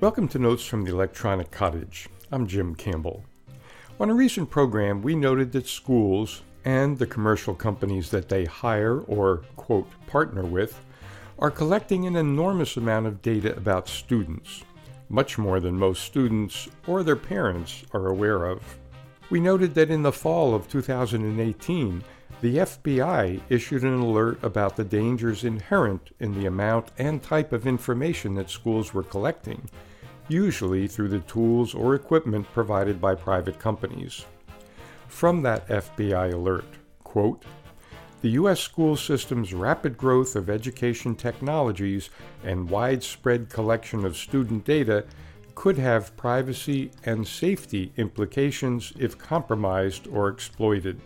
Welcome to Notes from the Electronic Cottage. I'm Jim Campbell. On a recent program, we noted that schools and the commercial companies that they hire or, quote, partner with are collecting an enormous amount of data about students, much more than most students or their parents are aware of. We noted that in the fall of 2018, the FBI issued an alert about the dangers inherent in the amount and type of information that schools were collecting usually through the tools or equipment provided by private companies. From that FBI alert, quote, the U.S. school system's rapid growth of education technologies and widespread collection of student data could have privacy and safety implications if compromised or exploited.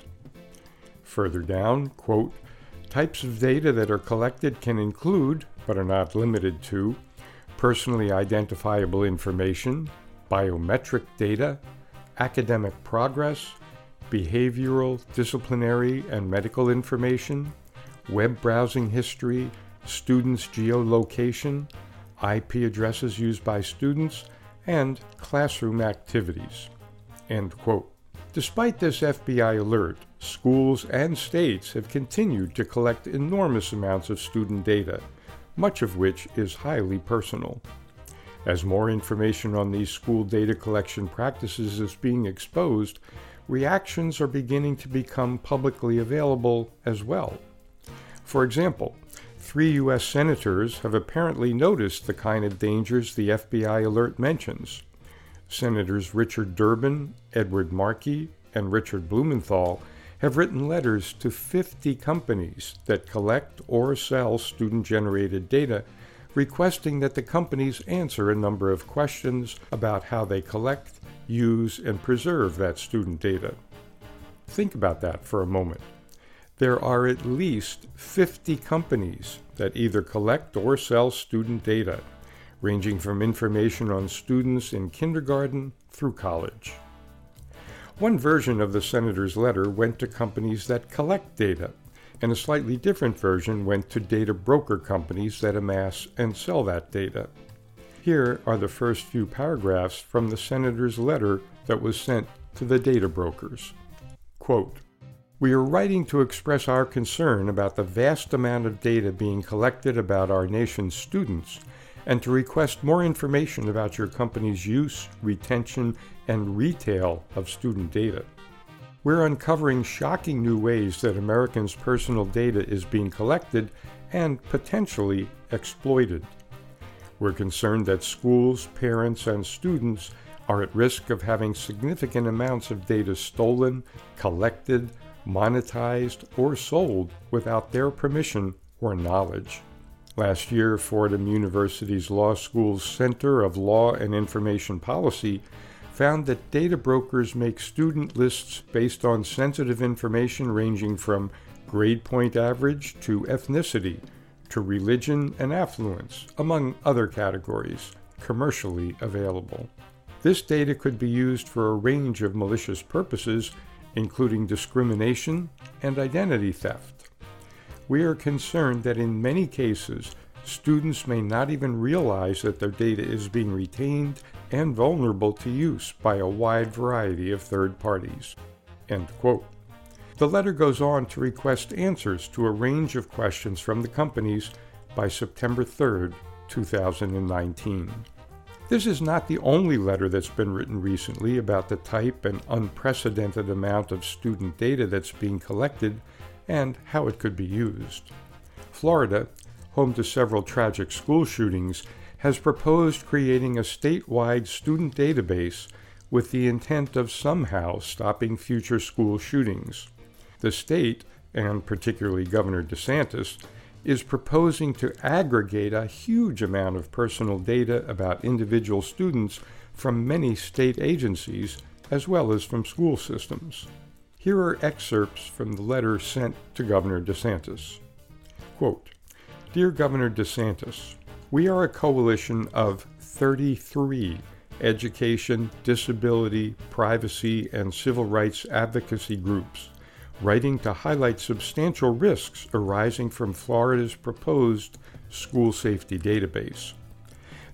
Further down, quote, types of data that are collected can include, but are not limited to, personally identifiable information, biometric data, academic progress, behavioral, disciplinary, and medical information, web browsing history, students' geolocation, IP addresses used by students, and classroom activities. End quote. Despite this FBI alert, schools and states have continued to collect enormous amounts of student data much of which is highly personal. As more information on these school data collection practices is being exposed, reactions are beginning to become publicly available as well. For example, three U.S. senators have apparently noticed the kind of dangers the FBI alert mentions. Senators Richard Durbin, Edward Markey, and Richard Blumenthal have written letters to 50 companies that collect or sell student generated data, requesting that the companies answer a number of questions about how they collect, use, and preserve that student data. Think about that for a moment. There are at least 50 companies that either collect or sell student data, ranging from information on students in kindergarten through college. One version of the senator's letter went to companies that collect data, and a slightly different version went to data broker companies that amass and sell that data. Here are the first few paragraphs from the senator's letter that was sent to the data brokers. Quote, we are writing to express our concern about the vast amount of data being collected about our nation's students and to request more information about your company's use, retention, and retail of student data. We're uncovering shocking new ways that Americans' personal data is being collected and potentially exploited. We're concerned that schools, parents, and students are at risk of having significant amounts of data stolen, collected, monetized, or sold without their permission or knowledge. Last year, Fordham University's Law School's Center of Law and Information Policy found that data brokers make student lists based on sensitive information ranging from grade point average to ethnicity to religion and affluence, among other categories, commercially available. This data could be used for a range of malicious purposes, including discrimination and identity theft we are concerned that in many cases, students may not even realize that their data is being retained and vulnerable to use by a wide variety of third parties. The letter goes on to request answers to a range of questions from the companies by September 3, 2019. This is not the only letter that's been written recently about the type and unprecedented amount of student data that's being collected and how it could be used. Florida, home to several tragic school shootings, has proposed creating a statewide student database with the intent of somehow stopping future school shootings. The state, and particularly Governor DeSantis, is proposing to aggregate a huge amount of personal data about individual students from many state agencies as well as from school systems. Here are excerpts from the letter sent to Governor DeSantis. Quote, Dear Governor DeSantis, we are a coalition of 33 education, disability, privacy, and civil rights advocacy groups writing to highlight substantial risks arising from Florida's proposed school safety database.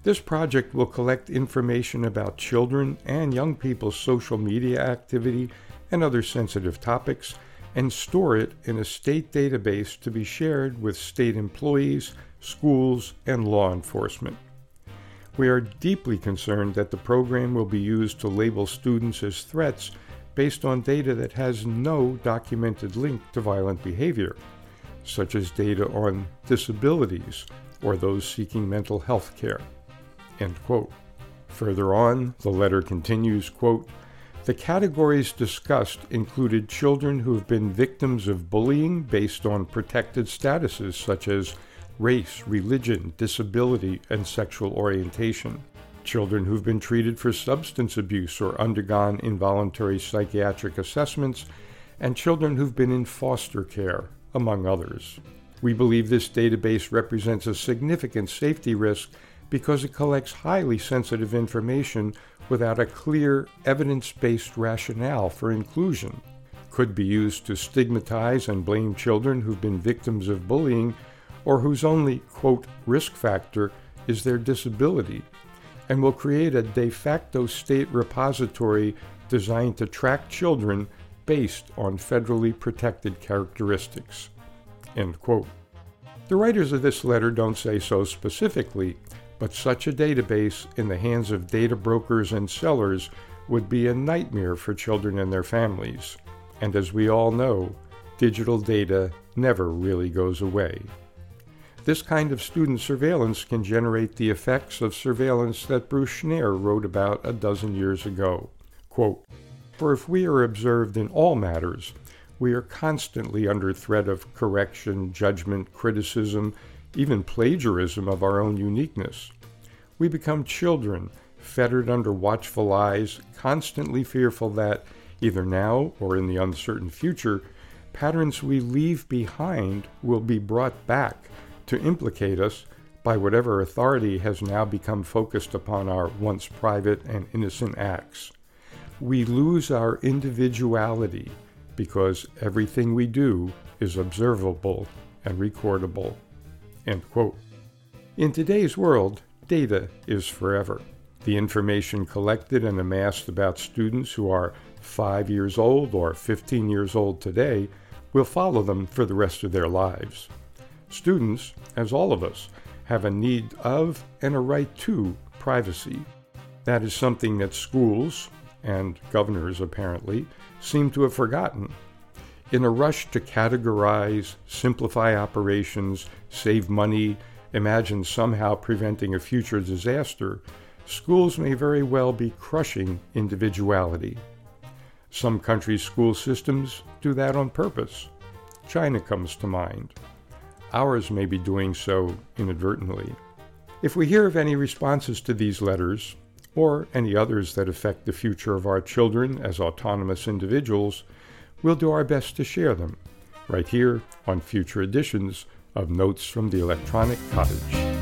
This project will collect information about children and young people's social media activity and other sensitive topics and store it in a state database to be shared with state employees, schools, and law enforcement. We are deeply concerned that the program will be used to label students as threats based on data that has no documented link to violent behavior, such as data on disabilities or those seeking mental health care. End quote. Further on, the letter continues, quote, the categories discussed included children who have been victims of bullying based on protected statuses such as race, religion, disability, and sexual orientation, children who've been treated for substance abuse or undergone involuntary psychiatric assessments, and children who've been in foster care, among others. We believe this database represents a significant safety risk because it collects highly sensitive information without a clear evidence based rationale for inclusion. Could be used to stigmatize and blame children who've been victims of bullying or whose only, quote, risk factor is their disability, and will create a de facto state repository designed to track children based on federally protected characteristics. End quote. The writers of this letter don't say so specifically, but such a database in the hands of data brokers and sellers would be a nightmare for children and their families. And as we all know, digital data never really goes away. This kind of student surveillance can generate the effects of surveillance that Bruce Schneier wrote about a dozen years ago. Quote, For if we are observed in all matters, we are constantly under threat of correction, judgment, criticism, even plagiarism of our own uniqueness. We become children, fettered under watchful eyes, constantly fearful that, either now or in the uncertain future, patterns we leave behind will be brought back to implicate us by whatever authority has now become focused upon our once private and innocent acts. We lose our individuality because everything we do is observable and recordable. In today's world, data is forever. The information collected and amassed about students who are 5 years old or 15 years old today will follow them for the rest of their lives. Students, as all of us, have a need of and a right to privacy. That is something that schools, and governors apparently, seem to have forgotten in a rush to categorize, simplify operations, save money, imagine somehow preventing a future disaster, schools may very well be crushing individuality. Some countries' school systems do that on purpose. China comes to mind. Ours may be doing so inadvertently. If we hear of any responses to these letters, or any others that affect the future of our children as autonomous individuals, We'll do our best to share them right here on future editions of Notes from the Electronic Cottage.